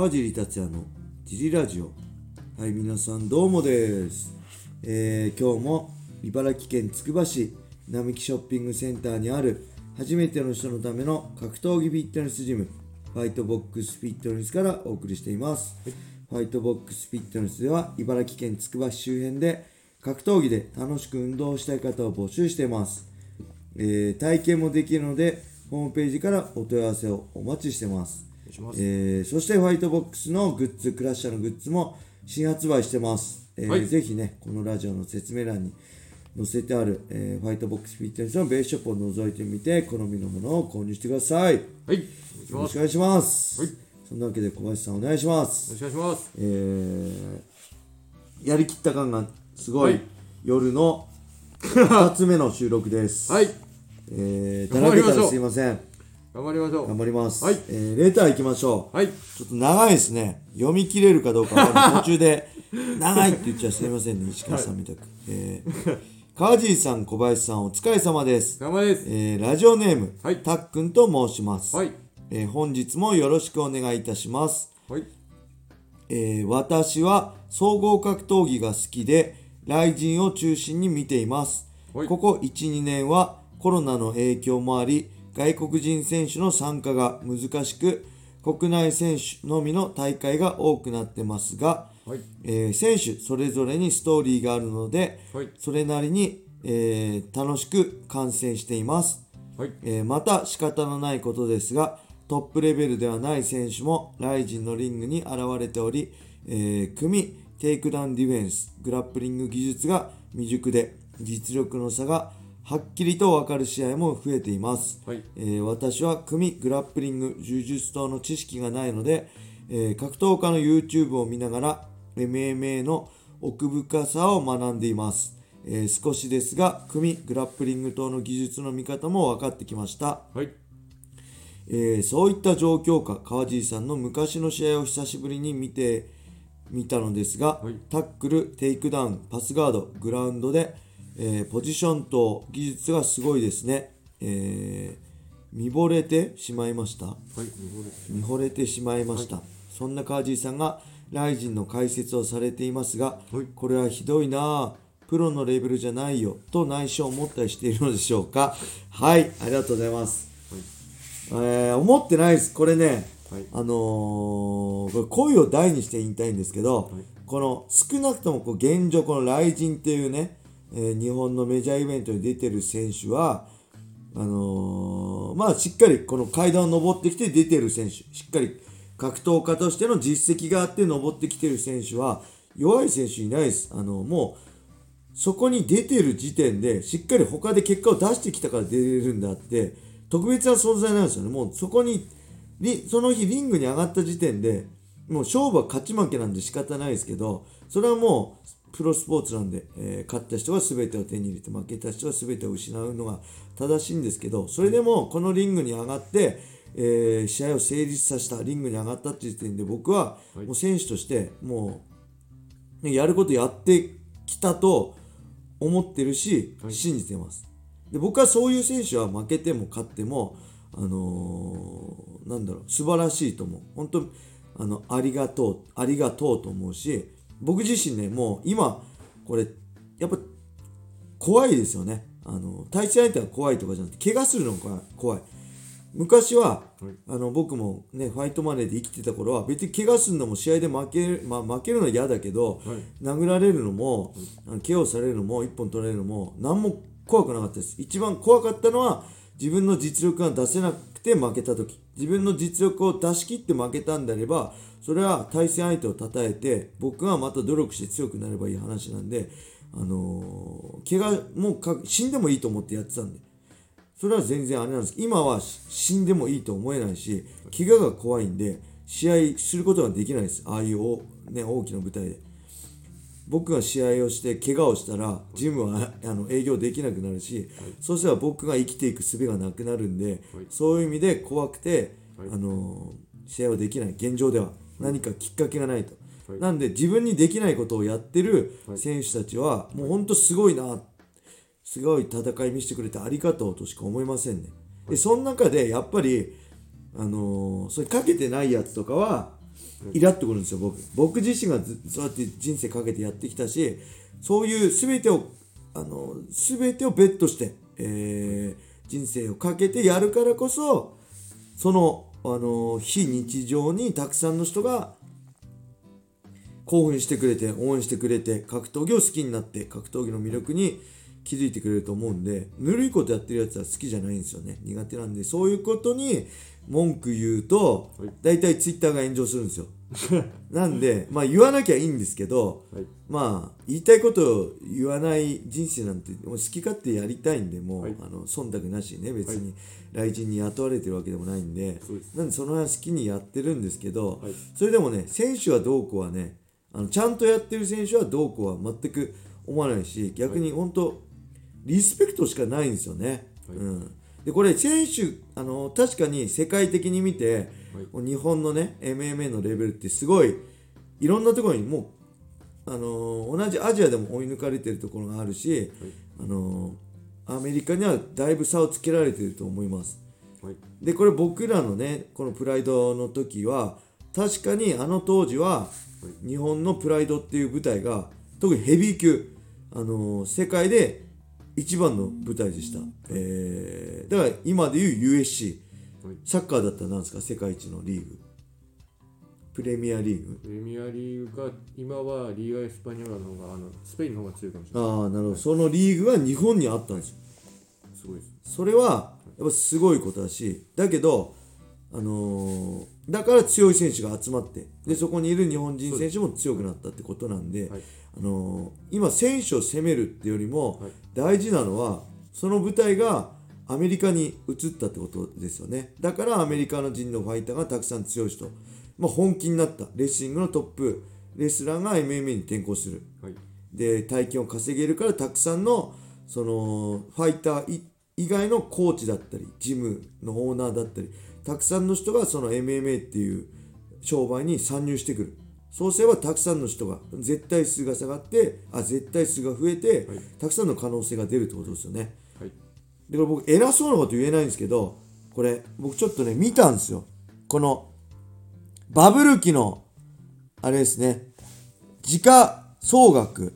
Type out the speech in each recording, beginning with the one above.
川尻達也のジリラジオ。はい皆さんどうもです、えー今日も茨城県つくば市並木ショッピングセンターにある初めての人のための格闘技フィットネスジムファイトボックスフィットネスからお送りしています、ファイトボックスフィットネスでは茨城県つくば市周辺で格闘技で楽しく運動したい方を募集しています。えー体験もできるのでホームページからお問い合わせをお待ちしてます。えーそしてホワイトボックスのグッズクラッシャーのグッズも新発売してます、えーはい。ぜひねこのラジオの説明欄に載せてある、えーホワイトボックスフィットネスのベースショップを覗いてみて好みのものを購入してください。よはい。お願いしますろしくお願いします、はい。そんなわけで小林さんお願いします。よろしくお願いします。えーやりきった感がすごい、はい。夜の2つ目の収録です、はい。えー、だらけたらすいません頑張りましょう頑張ります。はいえーレター行きましょう。はいちょっと長いですね。読み切れるかどうかわかんない途中で、長いって言っちゃすいませんね、石川さんみたく。えー、川尻さん、小林さん、お疲れ様です。頑張すえーラジオネーム、はいたっくんと申します。はいえー本日もよろしくお願いいたします。はいえー私は総合格闘技が好きで、雷神を中心に見ています。はいここ1、2年はコロナの影響もあり、外国人選手の参加が難しく、国内選手のみの大会が多くなってますが、はい。えー選手それぞれにストーリーがあるので、はい。それなりに、えー楽しく観戦しています。はい。えーまた仕方のないことですがトップレベルではない選手もライジンのリングに現れており、えー組テイクダウンディフェンスグラップリング技術が未熟で実力の差がはっきりと分かる試合も増えています、はい。えー私は組グラップリング柔術等の知識がないので、えー格闘家の YouTube を見ながら MMA の奥深さを学んでいます、えー少しですが組グラップリング等の技術の見方も分かってきました、はい。えーそういった状況下川尻さんの昔の試合を久しぶりに見てみたのですが、はい。タックルテイクダウンパスガードグラウンドで、えーポジションと技術がすごいですね、えー見惚れてしまいました。はい見惚れ見惚れてしまいました、そんな川尻さんがライジンの解説をされていますが、はい。これはひどいなあプロのレベルじゃないよ。と内緒を思ったりしているのでしょうか。はいありがとうございます、えー思ってないです。これね、はい。あのーこれ声を大にして言いたいんですけど、はい。この少なくともこう現状このライジンっていうね、え日本のメジャーイベントに出てる選手はあのーまあしっかりこの階段を上ってきて出てる選手。しっかり格闘家としての実績があって上ってきてる選手は弱い選手いないです。あのもうそこに出てる時点でしっかり他で結果を出してきたから出れるんだって特別な存在なんですよね。もうそこにその日リングに上がった時点でもう勝負は勝ち負けなんで仕方ないですけどそれはもうプロスポーツなんで、えー勝った人が全てを手に入れて負けた人が全てを失うのが正しいんですけどそれでもこのリングに上がって、えー試合を成立させたリングに上がったっていう時点で僕ははい。もう選手としてもうねやることやってきたと思ってるし、はい。信じてます。で僕はそういう選手は負けても勝ってもあのーなんだろう素晴らしいと思う。本当あのありがとうありがとうと思うし僕自身ねもう今これやっぱ怖いですよね。あの対戦相手が怖いとかじゃなくて怪我するのが怖い。昔は、はい。あの僕もねファイトマネーで生きてた頃は別に怪我するのも試合で負ける,、まあ、負けるのは嫌だけど、はい。殴られるのも、あの KO されるのも一本取られるのも何も怖くなかったです。一番怖かったのは自分の実力が出せなくて負けた時自分の実力を出し切って負けたんであればそれは対戦相手を称えて僕がまた努力して強くなればいい話なんであのー怪我もうか死んでもいいと思ってやってたんで。それは全然あれなんです。今は死んでもいいと思えないし怪我が怖いんで試合することができないです。ああいう、ね、大きな舞台で。僕が試合をして怪我をしたらジムは あの営業できなくなるし、そうしたら僕が生きていく術がなくなるんで、そういう意味で怖くて、はい。あの試合はできない現状では何かきっかけがないと、はい。なんで自分にできないことをやってるはい。選手たちはもう本当すごいなすごい戦い見せてくれてありがとうとしか思いませんね。でその中でやっぱり、あのーそれかけてないやつとかはイラっとくるんですよ僕。僕自身がずそうやって人生かけてやってきたしそういう全てをあの全てをベットして、えー人生をかけてやるからこそそのあの非日常にたくさんの人が興奮してくれて応援してくれて格闘技を好きになって格闘技の魅力に気づいてくれると思うんでぬるいことやってるやつは好きじゃないんですよね。苦手なんで。そういうことに文句言うとはい。大体ツイッターが炎上するんですよ。なんでまあ言わなきゃいいんですけどはい。まあ言いたいことを言わない人生なんてもう好き勝手やりたいんでもう、はい。あの忖度なしにね別に来人に雇われてるわけでもないんで、なんでその辺は好きにやってるんですけど、はい。それでもね選手はどうこうはねあのちゃんとやってる選手はどうこうは全く思わないし逆に本当リスペクトしかないんですよね。はい。うん。でこれ選手あの確かに世界的に見て、はい。日本のね MMA のレベルってすごいいろんなところにもうあの同じアジアでも追い抜かれてるところがあるし、あのアメリカにはだいぶ差をつけられてると思います。はい。でこれ僕らのねこのプライドの時は確かにあの当時は日本のプライドっていう舞台が特にヘビー級、あの世界で一番の舞台でした、えーだから今でいう USC はい。サッカーだったら何ですか？世界一のリーグ。プレミアリーグ。プレミアリーグが今はリーガ・エスパニョラの方があのスペインの方が強いかもしれない。ああなるほど。そのリーグが日本にあったんですよ。すごいです。それはやっぱすごいことだしだけど、あのーだから強い選手が集まってでそこにいる日本人選手も強くなったってことなんで、はい。あのー今選手を攻めるってよりもはい。大事なのはその舞台がアメリカに移ったってことですよね。だからアメリカの人のファイターがたくさん強い人、まあ、本気になった。レスリングのトップ。レスラーが MMA に転向する。はい。で大金を稼げるからたくさんのそのファイターい以外のコーチだったりジムのオーナーだったりたくさんの人がその MMA っていう商売に参入してくる。そうすればたくさんの人が絶対数が下がってあ絶対数が増えて、はい。たくさんの可能性が出るってことですよね。はい。でこれ僕偉そうなこと言えないんですけどこれ僕ちょっとね見たんですよ。このバブル期のあれですね。時価総額。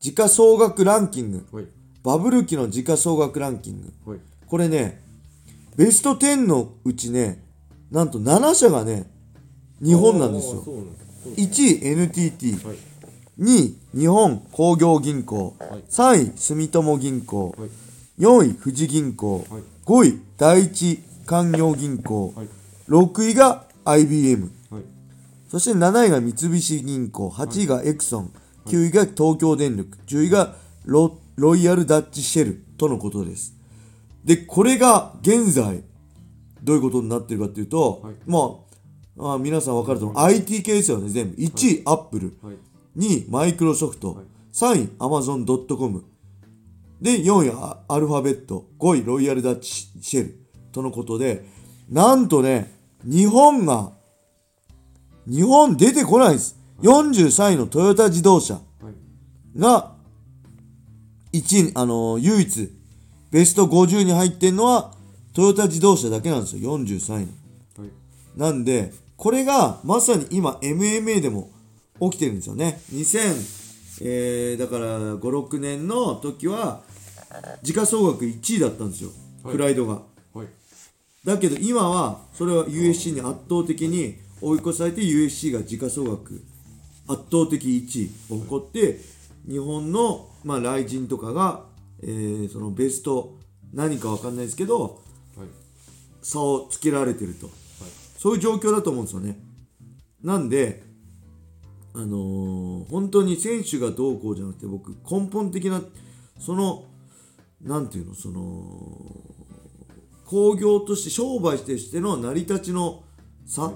時価総額ランキング。はいバブル期の時価総額ランキング。はい。これねベスト10のうちねなんと7社がね日本なんですよ。あーそうなんです。そう1位 NTT はい。2位日本工業銀行はい。3位住友銀行はい。4位富士銀行、はい。5位第一勧業銀行、はい。6位が IBM はい。そして7位が三菱銀行8位がエクソン、9位が東京電力10位がロロイヤルダッチシェルとのことです。でこれが現在どういうことになってるかっていうと、はい。まああ皆さん分かると思う、IT 系ですよね全部。1位、アップルはい。2位マイクロソフト、はい。3位アマゾン .com で4位アアルファベット5位ロイヤルダッチシェルとのことでなんとね日本が日本出てこないです。43位のトヨタ自動車はい。が1位あのー唯一ベスト50に入ってんのはトヨタ自動車だけなんですよ43位のはいなんで、これがまさに今 MMA でも起きてるんですよね。2000、えーだから5、6年の時は、時価総額1位だったんですよ。はいプライドが。はいだけど今は、それは USC に圧倒的に追い越されて USC が時価総額圧倒的1位を誇って、日本の、まあ、雷神とかが、えーそのベスト何かわかんないですけど、はい差をつけられてると。そういう状況だと思うんですよね。なんで、あのー本当に選手がどうこうじゃなくて、僕、根本的な、その、なんていうの、その、工業として、商売としての成り立ちの差、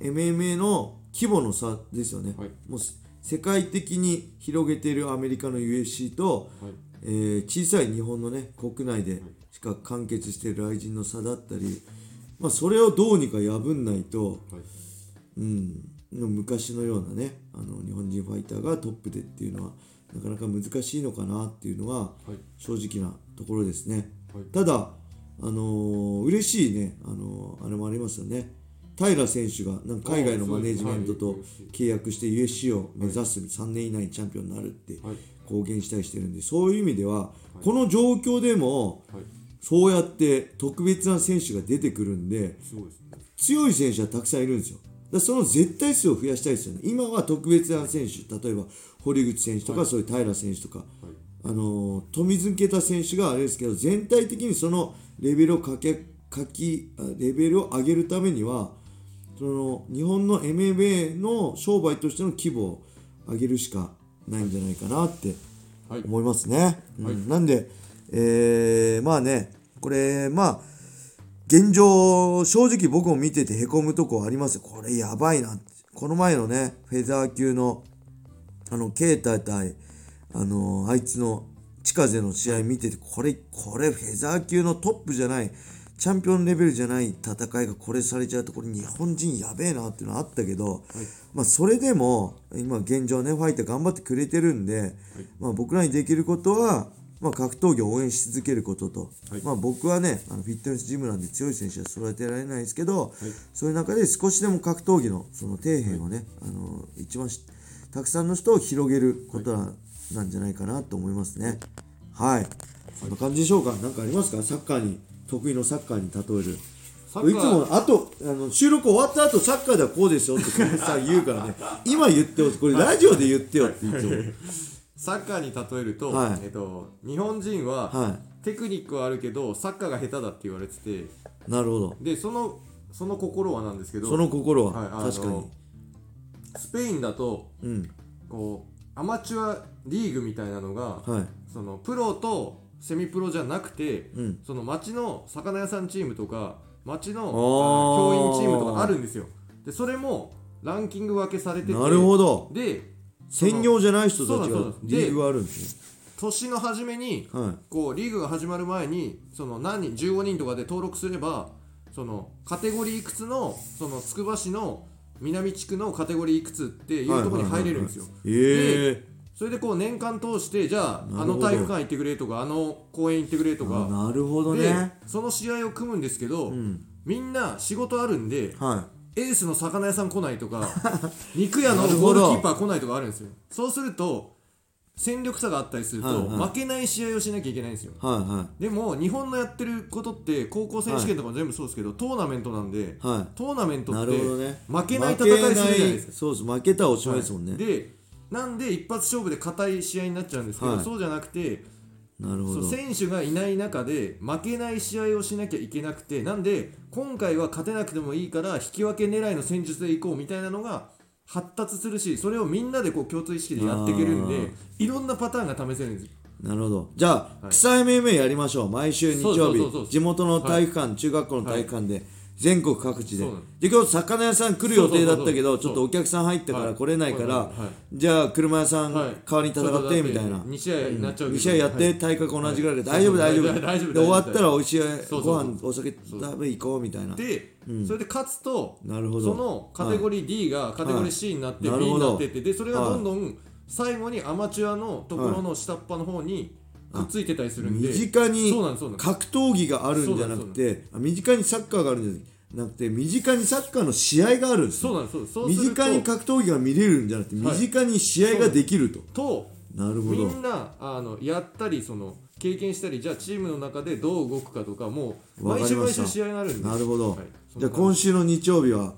MMA の規模の差ですよね。はいもう世界的に広げているアメリカの USC と、はいえー小さい日本のね国内でしか完結している雷神の差だったり、まあ、それをどうにか破んないと、はいうん、昔のようなねあの日本人ファイターがトップでっていうのはなかなか難しいのかなっていうのがはい正直なところですね。はいただ、あのー嬉しいね、あのーあれもありますよね。平選手がなんか海外のマネジメントと契約して USC を目指す3年以内にチャンピオンになるってはい。公言したりしてるんでそういう意味ではこの状況でもはい。そうやって特別な選手が出てくるんで強い選手はたくさんいるんですよ。だその絶対数を増やしたいですよね。今は特別な選手、例えば堀口選手とか、はい。そういう平選手とか、はい。あのー富津啓太選手があれですけど、全体的にそのレベルをかけかきあレベルを上げるためには、その日本の MMA の商売としての規模を上げるしかないんじゃないかなってはい思いますね。うんはいなんで、えーまあね、これ、まあ、現状、正直僕も見ててへこむとこありますよ。これやばいな。この前のね、フェザー級の、あの、ケータ対、あのあいつの近瀬の試合見てて、これ、これ、フェザー級のトップじゃない、チャンピオンレベルじゃない戦いがこれされちゃうと、これ日本人やべえなっていうのはあったけど、まあ、それでも、今現状ね、ファイター頑張ってくれてるんで、まあ、僕らにできることは、まあ、格闘技を応援し続けることと、はい。まあ、僕はねあのフィットネスジムなんで強い選手は育てられないですけど、そういう中で少しでも格闘技のその底辺をね、あの一番したくさんの人を広げることな,、なんじゃないかなと思いますね。はい、そんな感じでしょうか？何かありますか？サッカーに得意のサッカーに例える。いつもあとあの収録終わった後サッカーではこうですよって さん言うからね。今言ってよこれラジオで言ってよって言っても。サッカーに例えると,、はい。えっと日本人は、はテクニックはあるけどサッカーが下手だって言われてて。いなるほど。でそのその心はなんですけどその心は、はい確かに。スペインだとうん。こうアマチュアリーグみたいなのが、はい。そのプロとセミプロじゃなくて、うん。その町の魚屋さんチームとか町の教員チームとかあるんですよ。でそれもランキング分けされててなるほど。で専業じゃない人たちがリーグがあるんです年の初めにねはい。こうリーグが始まる前にその何人15人とかで登録すればそのカテゴリーいくつのそのつくば市の南地区のカテゴリーいくつっていうところに入れるんですよ。ええそれでこう年間通してじゃああの体育館行ってくれとかあの公園行ってくれとか。なるほどでねその試合を組むんですけど、うんみんな仕事あるんではエースの魚屋さん来ないとか 肉屋のゴールキーパー来ないとかあるんですよ。そうすると戦力差があったりすると、はいはい。負けない試合をしなきゃいけないんですよ。いはい。でも日本のやってることって高校選手権とかも全部そうですけど、トーナメントなんではトーナメントってるほどね。負けない戦いするじゃないですか。そうです。負けたらおしまいですもんね、でなんで一発勝負で硬い試合になっちゃうんですけど、はい。そうじゃなくてなるほど。そう選手がいない中で負けない試合をしなきゃいけなくてなんで今回は勝てなくてもいいから引き分け狙いの戦術でいこうみたいなのが発達するしそれをみんなでこう共通意識でやっていけるんあでいろんなパターンが試せるんですよ。なるほど。じゃあ、はい。草 MMA やりましょう。毎週日曜そうそうそうそう日地元の体育館、中学校の体育館で、全国各地で。で今日魚屋さん来る予定だったけどちょっとお客さん入ったから来れないから、はいじゃあ車屋さんはい。代わりに戦ってみたいな、2試合になっちゃうけど。2試合やって、はい。体格同じぐらいで、はい。大丈夫大丈夫。大丈夫大丈夫で終わったら美味しいご飯お酒食べ行こうみたいな。で、それで勝つとなるほど。そのカテゴリー D がカテゴリー C になって、はい。B になってってでそれがどんどん最後にアマチュアのところの下っ端の方にくっついてたりするんで。身近に格闘技があるんじゃなくてあ身近にサッカーがあるんじゃなくて身近にサッカーの試合があるんですそうよなんです。身近に格闘技が見れるんじゃなくて身近に試合ができると、となるほど。みんなあのやったりその経験したりじゃあチームの中でどう動くかとかもう毎週毎週試合があるんでなるほど、はい。じゃあ今週の日曜日は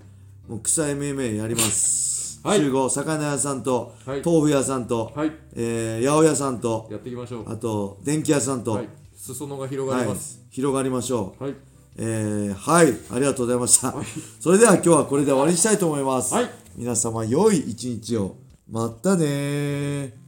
もう草 MMA やります、はい。集合魚屋さんと、はい。豆腐屋さんと、はい。えー八百屋さんとやっていきましょう。あと電気屋さんと、はい。裾野が広がはいります。広がりましょう。はい。えーはい、ありがとうございました。それでは今日はこれで終わりにしたいと思います。はい。皆様、良い一日を。またねー。